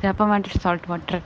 They are salt water.